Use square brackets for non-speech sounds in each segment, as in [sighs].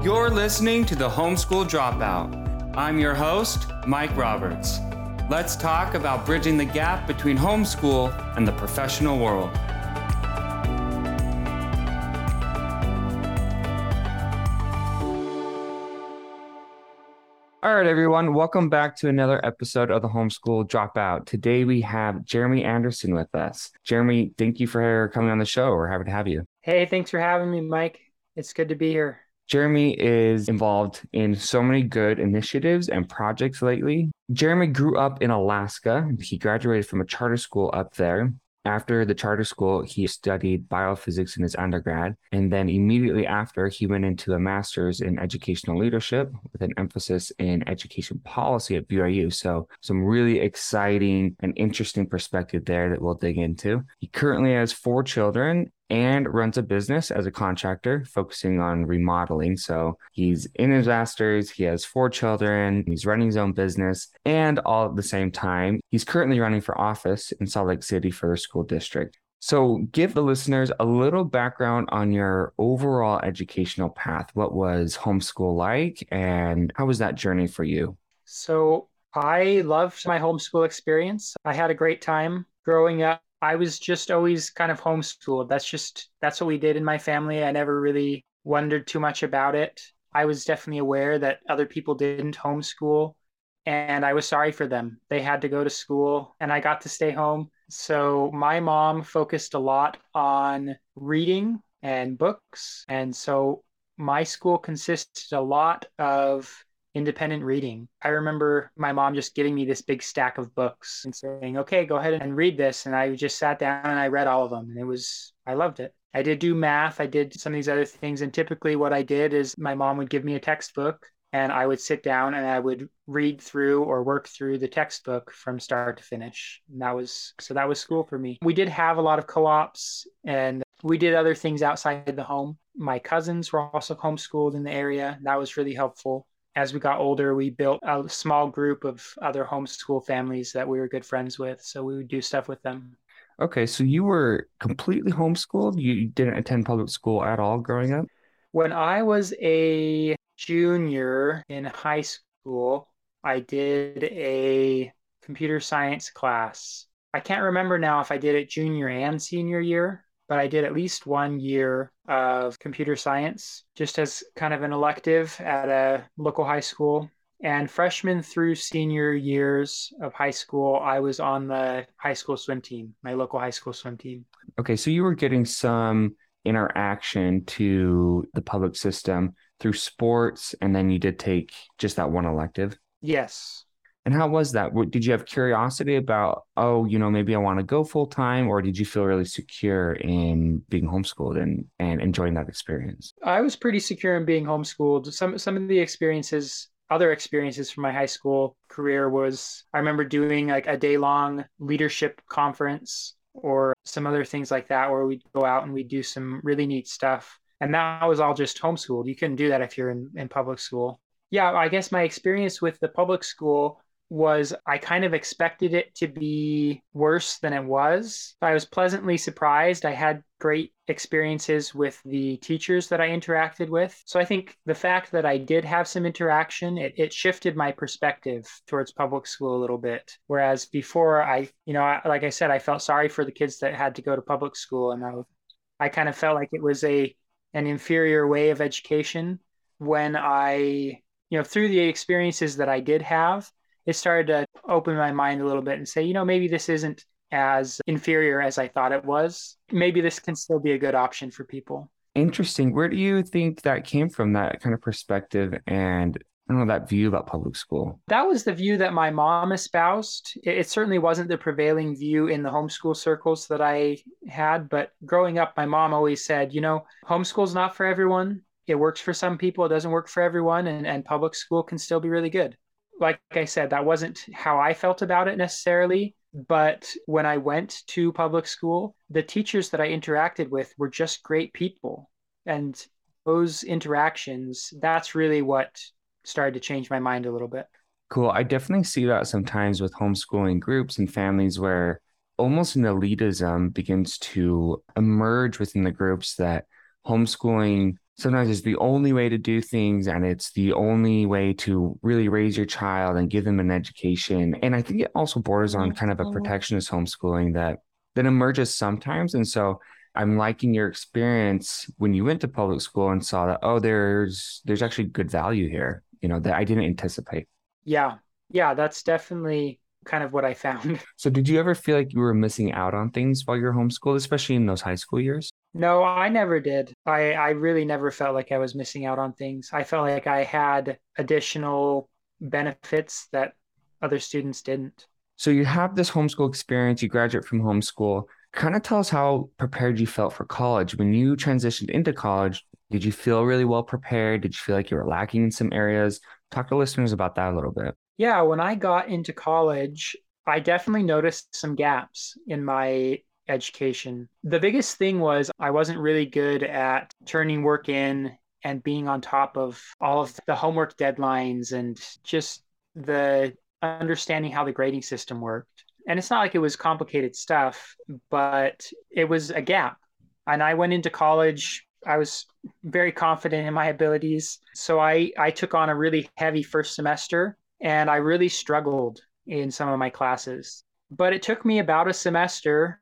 You're listening to the Homeschool Dropout. I'm your host, Mike Roberts. Let's talk about bridging the gap between homeschool and the professional world. All right, everyone, welcome back to another episode of the Homeschool Dropout. Today we have Jeremy Anderson with us. Jeremy, thank you for coming on the show. We're happy to have you. Hey, thanks for having me, Mike. It's good to be here. Jeremy is involved in so many good initiatives and projects lately. Jeremy grew up in Alaska. He graduated from a charter school up there. After the charter school, he studied biophysics in his undergrad. And then immediately after, he went into a master's in educational leadership with an emphasis in education policy at BYU. So, some really exciting and interesting perspective there that we'll dig into. He currently has four children and runs a business as a contractor focusing on remodeling. So he's in his masters, he has four children, he's running his own business, and all at the same time, he's currently running for office in Salt Lake City for the school district. So, give the listeners a little background on your overall educational path. What was homeschool like, and how was that journey for you? So, I loved my homeschool experience. I had a great time growing up I was just always kind of homeschooled. That's just that's what we did in my family. I never really wondered too much about it. I was definitely aware that other people didn't homeschool and I was sorry for them. They had to go to school and I got to stay home. So my mom focused a lot on reading and books. And so my school consisted a lot of independent reading. I remember my mom just giving me this big stack of books and saying, okay, go ahead and read this. And I just sat down and I read all of them. And it was, I loved it. I did do math. I did some of these other things. And typically, what I did is my mom would give me a textbook and I would sit down and I would read through or work through the textbook from start to finish. And that was so that was school for me. We did have a lot of co ops and we did other things outside the home. My cousins were also homeschooled in the area. That was really helpful as we got older, we built a small group of other homeschool families that we were good friends with. So we would do stuff with them. Okay, so you were completely homeschooled? You didn't attend public school at all growing up? When I was a junior in high school, I did a computer science class. I can't remember now if I did it junior and senior year, but I did at least one year of computer science just as kind of an elective at a local high school. And freshman through senior years of high school, I was on the high school swim team, my local high school swim team. Okay, so you were getting some interaction to the public system through sports, and then you did take just that one elective? Yes. And how was that? Did you have curiosity about, oh, you know, maybe I want to go full time, or did you feel really secure in being homeschooled and and enjoying that experience? I was pretty secure in being homeschooled. Some some of the experiences, other experiences from my high school career was I remember doing like a day long leadership conference or some other things like that where we'd go out and we'd do some really neat stuff. And that was all just homeschooled. You couldn't do that if you're in, in public school. Yeah, I guess my experience with the public school was I kind of expected it to be worse than it was. I was pleasantly surprised. I had great experiences with the teachers that I interacted with. So I think the fact that I did have some interaction, it, it shifted my perspective towards public school a little bit. Whereas before, I, you know, like I said, I felt sorry for the kids that had to go to public school, and I, I kind of felt like it was a an inferior way of education. When I, you know, through the experiences that I did have, it started to open my mind a little bit and say, you know, maybe this isn't as inferior as I thought it was. Maybe this can still be a good option for people. Interesting. Where do you think that came from, that kind of perspective and I don't know that view about public school. That was the view that my mom espoused. It, it, certainly wasn't the prevailing view in the homeschool circles that I had, but growing up, my mom always said, you know, homeschool's not for everyone. It works for some people, it doesn't work for everyone, and, and public school can still be really good like I said, that wasn't how I felt about it necessarily. But when I went to public school, the teachers that I interacted with were just great people. And those interactions, that's really what started to change my mind a little bit. Cool. I definitely see that sometimes with homeschooling groups and families where almost an elitism begins to emerge within the groups that homeschooling sometimes is the only way to do things and it's the only way to really raise your child and give them an education. And I think it also borders on kind of a mm-hmm. protectionist homeschooling that that emerges sometimes. And so I'm liking your experience when you went to public school and saw that, oh, there's there's actually good value here, you know, that I didn't anticipate. Yeah. Yeah, that's definitely kind of what I found. [laughs] So did you ever feel like you were missing out on things while you're homeschooled, especially in those high school years? No, I never did. I, I really never felt like I was missing out on things. I felt like I had additional benefits that other students didn't. So you have this homeschool experience, you graduate from homeschool. Kind of tell us how prepared you felt for college. When you transitioned into college, did you feel really well prepared? Did you feel like you were lacking in some areas? Talk to listeners about that a little bit. Yeah, when I got into college, I definitely noticed some gaps in my education. The biggest thing was I wasn't really good at turning work in and being on top of all of the homework deadlines and just the understanding how the grading system worked. And it's not like it was complicated stuff, but it was a gap. And I went into college I was very confident in my abilities. So I, I took on a really heavy first semester and I really struggled in some of my classes. But it took me about a semester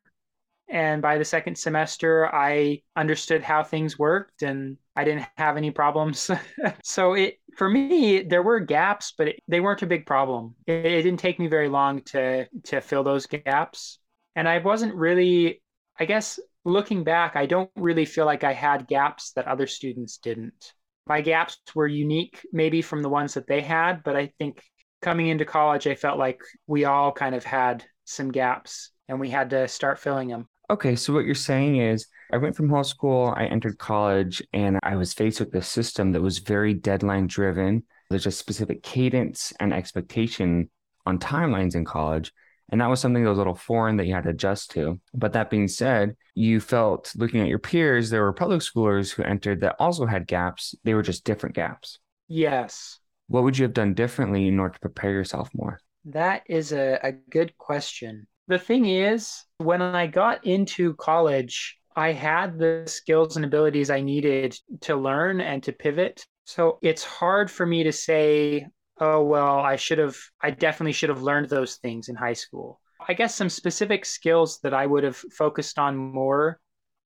and by the second semester, I understood how things worked and I didn't have any problems. [laughs] so it for me, there were gaps, but it, they weren't a big problem. It, it didn't take me very long to to fill those gaps. And I wasn't really, I guess, looking back, I don't really feel like I had gaps that other students didn't. My gaps were unique, maybe from the ones that they had, but I think coming into college, I felt like we all kind of had some gaps and we had to start filling them. Okay, so what you're saying is I went from high homeschool, I entered college, and I was faced with a system that was very deadline driven. There's a specific cadence and expectation on timelines in college. And that was something that was a little foreign that you had to adjust to. But that being said, you felt looking at your peers, there were public schoolers who entered that also had gaps. They were just different gaps. Yes. What would you have done differently in order to prepare yourself more? That is a, a good question. The thing is, when I got into college, I had the skills and abilities I needed to learn and to pivot. So it's hard for me to say, oh, well, I should have, I definitely should have learned those things in high school. I guess some specific skills that I would have focused on more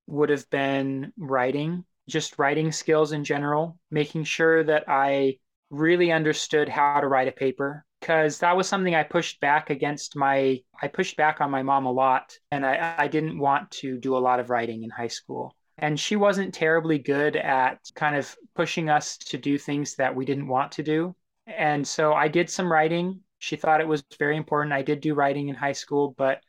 would have been writing, just writing skills in general, making sure that I really understood how to write a paper, because that was something I pushed back against my I pushed back on my mom a lot and I, I didn't want to do a lot of writing in high school. And she wasn't terribly good at kind of pushing us to do things that we didn't want to do. And so I did some writing. She thought it was very important. I did do writing in high school, but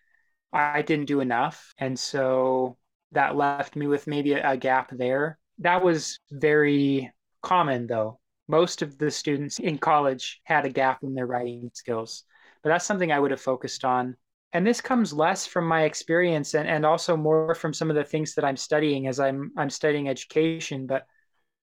I didn't do enough. And so that left me with maybe a, a gap there. That was very common though most of the students in college had a gap in their writing skills. But that's something I would have focused on. And this comes less from my experience and, and also more from some of the things that I'm studying as I'm I'm studying education. But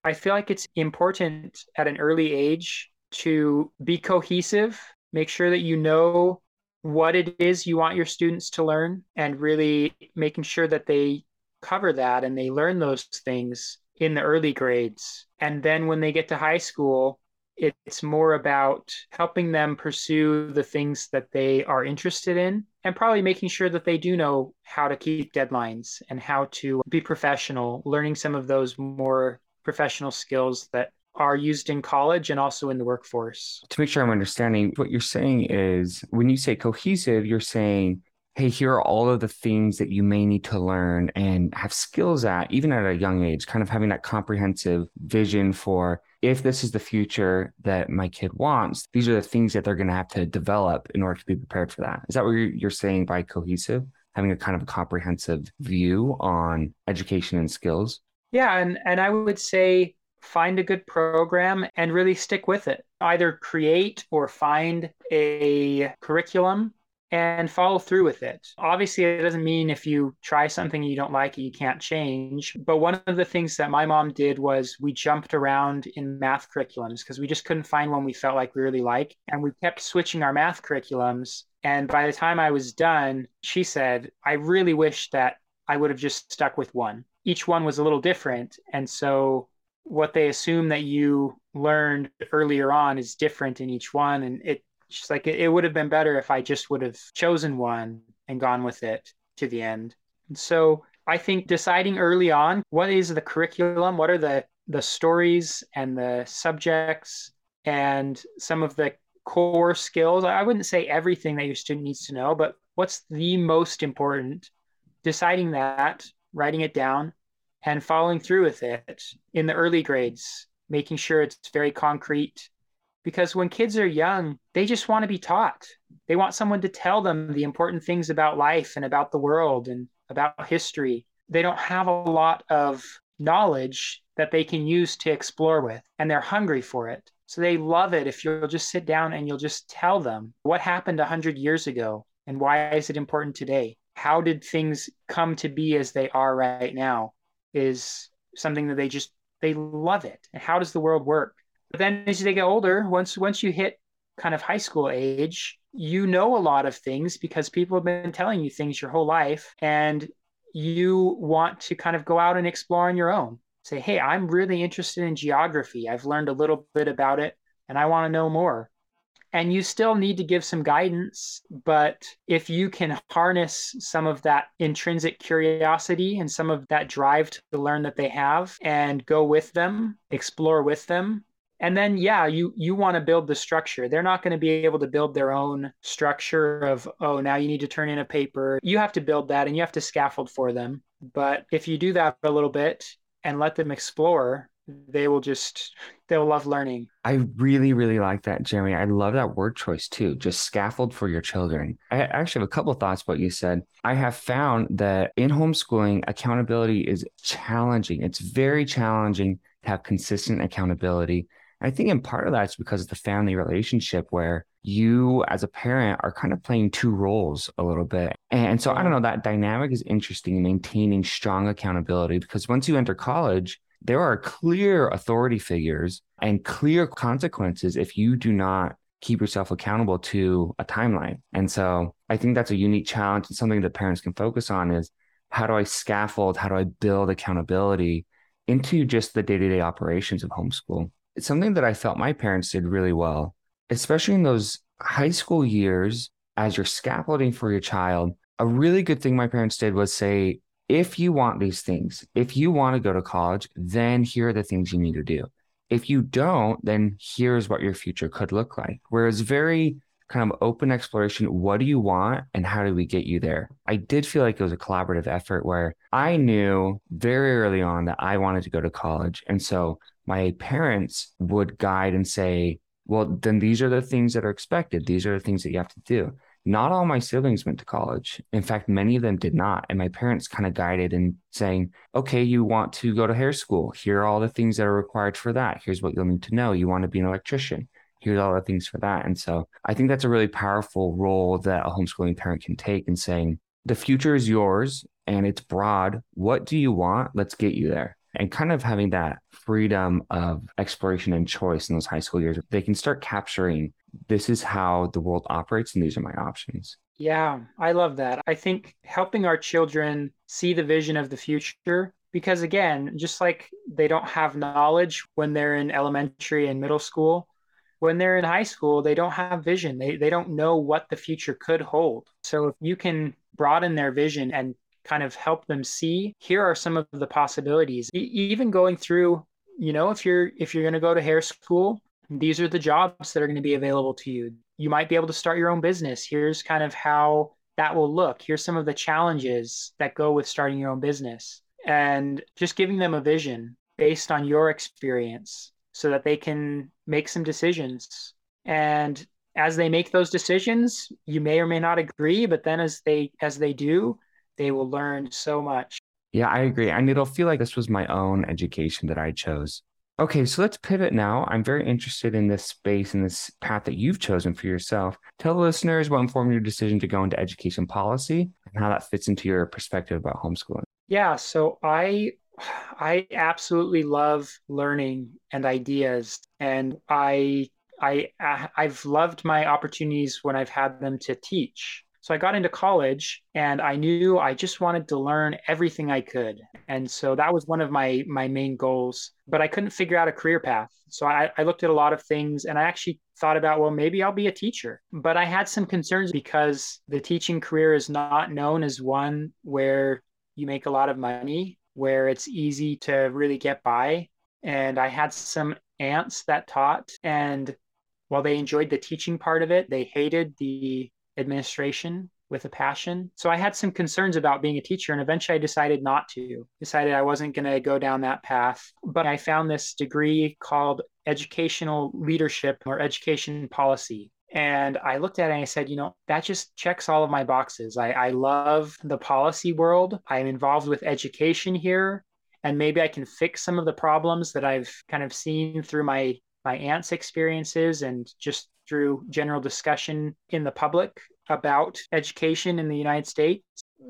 I feel like it's important at an early age to be cohesive, make sure that you know what it is you want your students to learn, and really making sure that they cover that and they learn those things in the early grades. And then when they get to high school, it's more about helping them pursue the things that they are interested in and probably making sure that they do know how to keep deadlines and how to be professional, learning some of those more professional skills that are used in college and also in the workforce. To make sure I'm understanding, what you're saying is when you say cohesive, you're saying hey, here are all of the things that you may need to learn and have skills at, even at a young age, kind of having that comprehensive vision for if this is the future that my kid wants, these are the things that they're going to have to develop in order to be prepared for that. Is that what you're saying by cohesive? Having a kind of a comprehensive view on education and skills? Yeah. And, and I would say find a good program and really stick with it. Either create or find a curriculum and follow through with it. Obviously, it doesn't mean if you try something you don't like it, you can't change. But one of the things that my mom did was we jumped around in math curriculums because we just couldn't find one we felt like we really like. And we kept switching our math curriculums. And by the time I was done, she said, I really wish that I would have just stuck with one each one was a little different. And so what they assume that you learned earlier on is different in each one. And it like it, it would have been better if I just would have chosen one and gone with it to the end. And so I think deciding early on what is the curriculum, what are the the stories and the subjects and some of the core skills. I wouldn't say everything that your student needs to know, but what's the most important? Deciding that, writing it down, and following through with it in the early grades, making sure it's very concrete. Because when kids are young, they just want to be taught. They want someone to tell them the important things about life and about the world and about history. They don't have a lot of knowledge that they can use to explore with, and they're hungry for it. So they love it if you'll just sit down and you'll just tell them what happened 100 years ago and why is it important today? How did things come to be as they are right now? Is something that they just they love it. And how does the world work? But then as they get older, once once you hit kind of high school age, you know a lot of things because people have been telling you things your whole life and you want to kind of go out and explore on your own. Say, hey, I'm really interested in geography. I've learned a little bit about it and I want to know more. And you still need to give some guidance, but if you can harness some of that intrinsic curiosity and some of that drive to learn that they have and go with them, explore with them, and then yeah you you want to build the structure. They're not going to be able to build their own structure of oh now you need to turn in a paper. You have to build that and you have to scaffold for them. But if you do that a little bit and let them explore they will just they'll love learning. I really really like that jeremy. I love that word choice too just scaffold for your children. I actually have a couple thoughts what you said. I have found that in homeschooling accountability is challenging. It's very challenging to have consistent accountability. I think in part of that is because of the family relationship where you as a parent are kind of playing two roles a little bit. And so I don't know, that dynamic is interesting, maintaining strong accountability because once you enter college, there are clear authority figures and clear consequences if you do not keep yourself accountable to a timeline. And so I think that's a unique challenge and something that parents can focus on is how do I scaffold, how do I build accountability into just the day-to-day operations of homeschool? it's something that I felt my parents did really well, especially in those high school years as you're scaffolding for your child. A really good thing my parents did was say, if you want these things, if you want to go to college, then here are the things you need to do. If you don't, then here's what your future could look like. Whereas very kind of open exploration, what do you want and how do we get you there? I did feel like it was a collaborative effort where I knew very early on that I wanted to go to college. And so my parents would guide and say, well, then these are the things that are expected. These are the things that you have to do. Not all my siblings went to college. In fact, many of them did not. And my parents kind of guided in saying, okay, you want to go to hair school. Here are all the things that are required for that. Here's what you'll need to know. You want to be an electrician. Here's all the things for that. And so I think that's a really powerful role that a homeschooling parent can take in saying, the future is yours and it's broad. What do you want? Let's get you there and kind of having that freedom of exploration and choice in those high school years, they can start capturing this is how the world operates and these are my options. Yeah, I love that. I think helping our children see the vision of the future, because again, just like they don't have knowledge when they're in elementary and middle school, when they're in high school, they don't have vision. They, they don't know what the future could hold. So if you can broaden their vision and kind of help them see here are some of the possibilities e- even going through you know if you're if you're going to go to hair school these are the jobs that are going to be available to you you might be able to start your own business here's kind of how that will look here's some of the challenges that go with starting your own business and just giving them a vision based on your experience so that they can make some decisions and as they make those decisions you may or may not agree but then as they as they do they will learn so much. Yeah, I agree. And it'll feel like this was my own education that I chose. Okay, so let's pivot now. I'm very interested in this space and this path that you've chosen for yourself. Tell the listeners what informed your decision to go into education policy and how that fits into your perspective about homeschooling. Yeah, so I I absolutely love learning and ideas and I I I've loved my opportunities when I've had them to teach. So I got into college and I knew I just wanted to learn everything I could. And so that was one of my my main goals. But I couldn't figure out a career path. So I, I looked at a lot of things and I actually thought about, well, maybe I'll be a teacher. But I had some concerns because the teaching career is not known as one where you make a lot of money, where it's easy to really get by. And I had some aunts that taught and while they enjoyed the teaching part of it, they hated the administration with a passion. So I had some concerns about being a teacher and eventually I decided not to. Decided I wasn't going to go down that path. But I found this degree called educational leadership or education policy. And I looked at it and I said, you know, that just checks all of my boxes. I, I love the policy world. I'm involved with education here. And maybe I can fix some of the problems that I've kind of seen through my my aunt's experiences and just through general discussion in the public about education in the United States.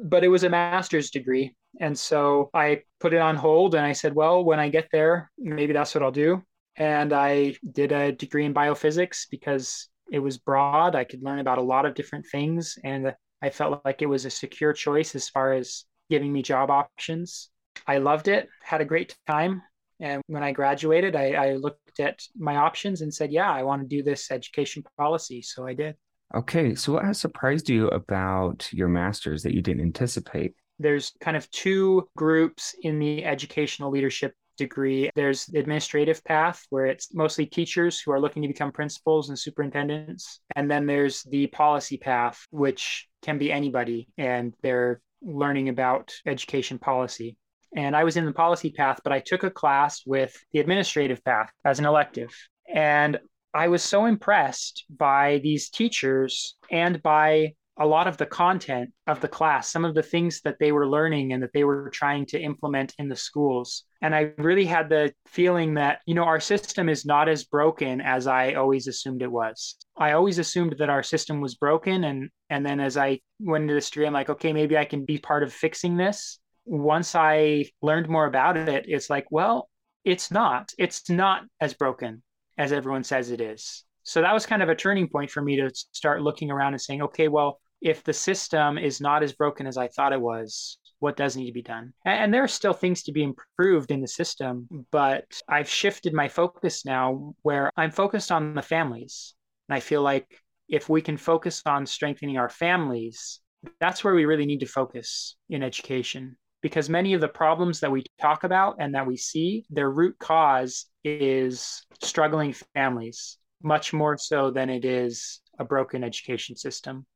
But it was a master's degree. And so I put it on hold and I said, well, when I get there, maybe that's what I'll do. And I did a degree in biophysics because it was broad. I could learn about a lot of different things. And I felt like it was a secure choice as far as giving me job options. I loved it, had a great time. And when I graduated, I, I looked at my options and said, yeah, I want to do this education policy. So I did. Okay. So, what has surprised you about your master's that you didn't anticipate? There's kind of two groups in the educational leadership degree. There's the administrative path, where it's mostly teachers who are looking to become principals and superintendents. And then there's the policy path, which can be anybody, and they're learning about education policy. And I was in the policy path, but I took a class with the administrative path as an elective. And I was so impressed by these teachers and by a lot of the content of the class, some of the things that they were learning and that they were trying to implement in the schools. And I really had the feeling that, you know, our system is not as broken as I always assumed it was. I always assumed that our system was broken. And, and then as I went into this degree, I'm like, okay, maybe I can be part of fixing this once I learned more about it, it's like, well, it's not. It's not as broken as everyone says it is. So that was kind of a turning point for me to start looking around and saying, okay, well, if the system is not as broken as I thought it was, what does need to be done? And there are still things to be improved in the system, but I've shifted my focus now where I'm focused on the families. And I feel like if we can focus on strengthening our families, that's where we really need to focus in education because many of the problems that we talk about and that we see, their root cause is struggling families, much more so than it is a broken education system.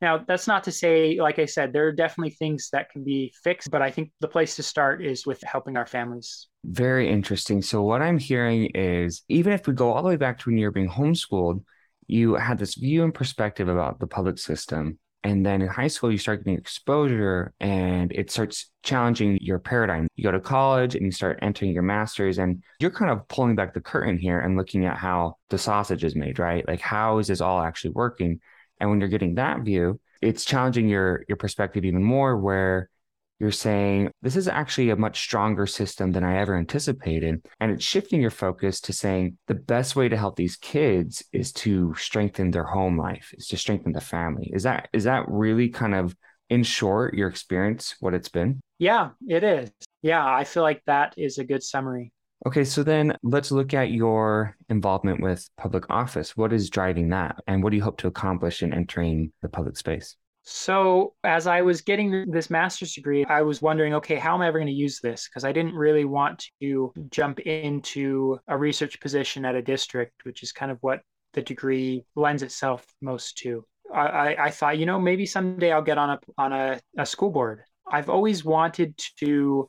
Now, that's not to say, like I said, there are definitely things that can be fixed, but I think the place to start is with helping our families. Very interesting. So, what I'm hearing is even if we go all the way back to when you were being homeschooled, you had this view and perspective about the public system and then in high school, you start getting exposure and it starts challenging your paradigm. You go to college and you start entering your master's, and you're kind of pulling back the curtain here and looking at how the sausage is made, right? Like, how is this all actually working? And when you're getting that view, it's challenging your your perspective even more, where you're saying this is actually a much stronger system than I ever anticipated. And it's shifting your focus to saying the best way to help these kids is to strengthen their home life, is to strengthen the family. Is that is that really kind of in short your experience, what it's been? Yeah, it is. Yeah, I feel like that is a good summary. Okay, so then let's look at your involvement with public office. What is driving that? And what do you hope to accomplish in entering the public space? So, as I was getting this master's degree, I was wondering, okay, how am I ever going to use this? Because I didn't really want to jump into a research position at a district, which is kind of what the degree lends itself most to. I, I thought, you know, maybe someday I'll get on a on a, a school board. I've always wanted to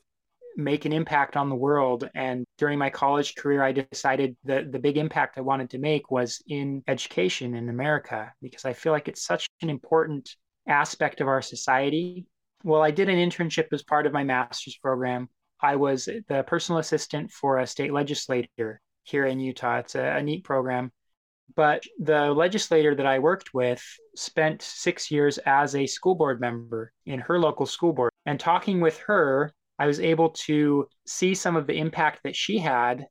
make an impact on the world. And during my college career, I decided that the big impact I wanted to make was in education in America because I feel like it's such an important aspect of our society. Well, I did an internship as part of my master's program. I was the personal assistant for a state legislator here in Utah. It's a, a neat program. But the legislator that I worked with spent six years as a school board member in her local school board. And talking with her, I was able to see some of the impact that she had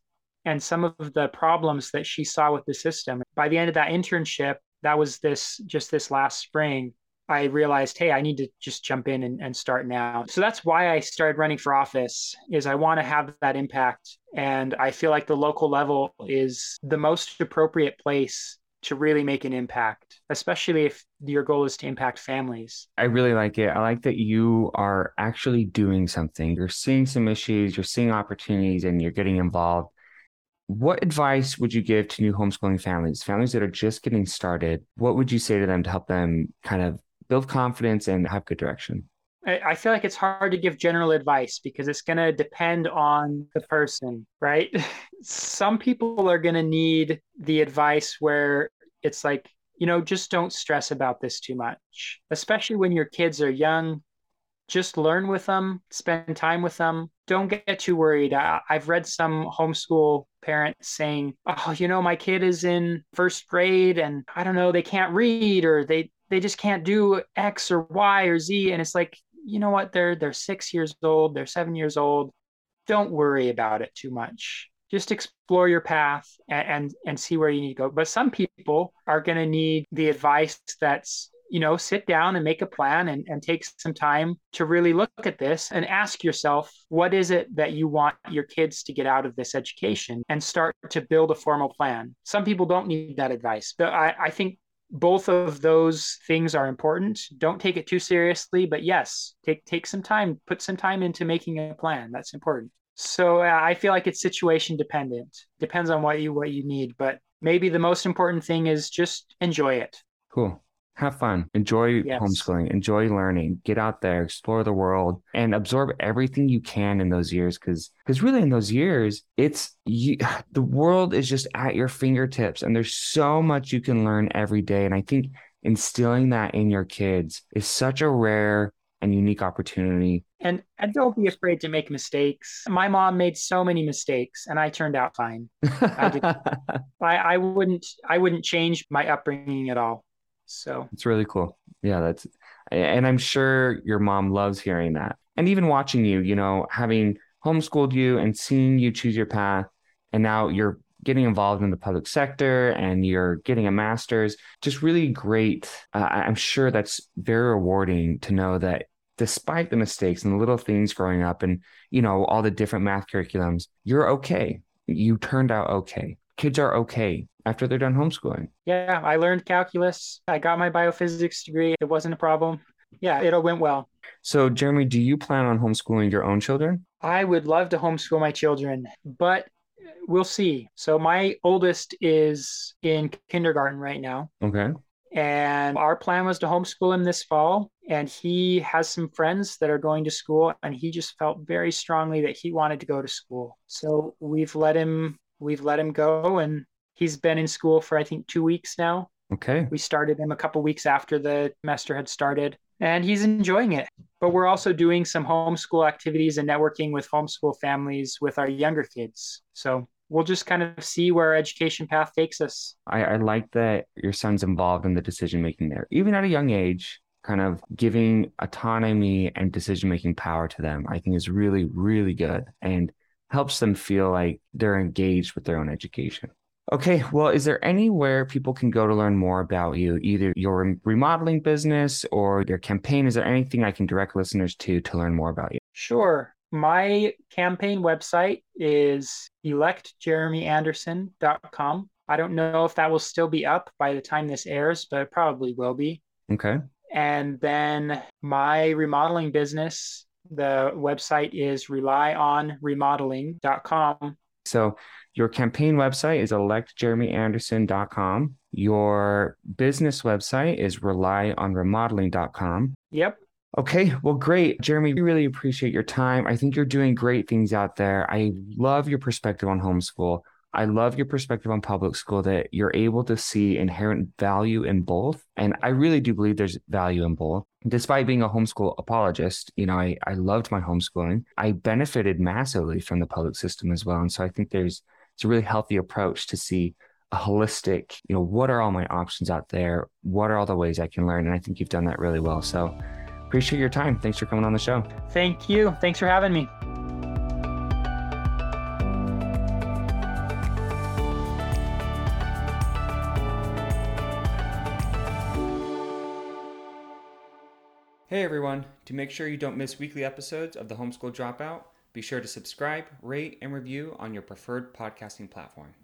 and some of the problems that she saw with the system. By the end of that internship, that was this just this last spring, I realized, hey, I need to just jump in and, and start now. So that's why I started running for office is I want to have that impact. And I feel like the local level is the most appropriate place to really make an impact, especially if your goal is to impact families. I really like it. I like that you are actually doing something. You're seeing some issues, you're seeing opportunities, and you're getting involved. What advice would you give to new homeschooling families, families that are just getting started? What would you say to them to help them kind of build confidence and have good direction? I feel like it's hard to give general advice because it's going to depend on the person, right? [laughs] Some people are going to need the advice where it's like, you know, just don't stress about this too much, especially when your kids are young. Just learn with them, spend time with them. Don't get too worried. I, I've read some homeschool parents saying, "Oh, you know, my kid is in first grade and I don't know, they can't read or they they just can't do X or Y or Z." And it's like, you know what? They're they're six years old, they're seven years old. Don't worry about it too much just explore your path and, and, and see where you need to go. But some people are going to need the advice that's you know sit down and make a plan and, and take some time to really look at this and ask yourself what is it that you want your kids to get out of this education and start to build a formal plan some people don't need that advice but i, I think both of those things are important don't take it too seriously but yes take take some time put some time into making a plan that's important so uh, I feel like it's situation dependent. Depends on what you what you need, but maybe the most important thing is just enjoy it. Cool. Have fun. Enjoy yes. homeschooling. Enjoy learning. Get out there, explore the world, and absorb everything you can in those years. Because because really in those years, it's you, [sighs] the world is just at your fingertips, and there's so much you can learn every day. And I think instilling that in your kids is such a rare and unique opportunity. And, and don't be afraid to make mistakes. My mom made so many mistakes and I turned out fine. I, [laughs] I, I wouldn't I wouldn't change my upbringing at all. So it's really cool. Yeah, that's and I'm sure your mom loves hearing that. And even watching you, you know, having homeschooled you and seeing you choose your path and now you're getting involved in the public sector and you're getting a master's, just really great. Uh, I'm sure that's very rewarding to know that despite the mistakes and the little things growing up and, you know, all the different math curriculums, you're okay. You turned out okay. Kids are okay after they're done homeschooling. Yeah, I learned calculus. I got my biophysics degree. It wasn't a problem. Yeah, it all went well. So, Jeremy, do you plan on homeschooling your own children? I would love to homeschool my children, but we'll see. So my oldest is in kindergarten right now. Okay. And our plan was to homeschool him this fall. And he has some friends that are going to school, and he just felt very strongly that he wanted to go to school. So we've let him we've let him go, and he's been in school for I think two weeks now. Okay. We started him a couple weeks after the semester had started, and he's enjoying it. But we're also doing some homeschool activities and networking with homeschool families with our younger kids. So we'll just kind of see where our education path takes us. I, I like that your son's involved in the decision making there, even at a young age. Kind of giving autonomy and decision making power to them, I think is really, really good and helps them feel like they're engaged with their own education. Okay, well, is there anywhere people can go to learn more about you, either your remodeling business or your campaign? Is there anything I can direct listeners to to learn more about you? Sure. My campaign website is electjeremyanderson.com. I don't know if that will still be up by the time this airs, but it probably will be. Okay. And then my remodeling business, the website is relyonremodeling.com. So your campaign website is electjeremyanderson.com. Your business website is relyonremodeling.com. Yep. Okay, well, great. Jeremy, we really appreciate your time. I think you're doing great things out there. I love your perspective on homeschool. I love your perspective on public school that you're able to see inherent value in both. And I really do believe there's value in both. Despite being a homeschool apologist, you know, I, I loved my homeschooling. I benefited massively from the public system as well. And so I think there's it's a really healthy approach to see a holistic, you know, what are all my options out there? What are all the ways I can learn? And I think you've done that really well. So appreciate your time. Thanks for coming on the show. Thank you. Thanks for having me. Hey everyone, to make sure you don't miss weekly episodes of the Homeschool Dropout, be sure to subscribe, rate, and review on your preferred podcasting platform.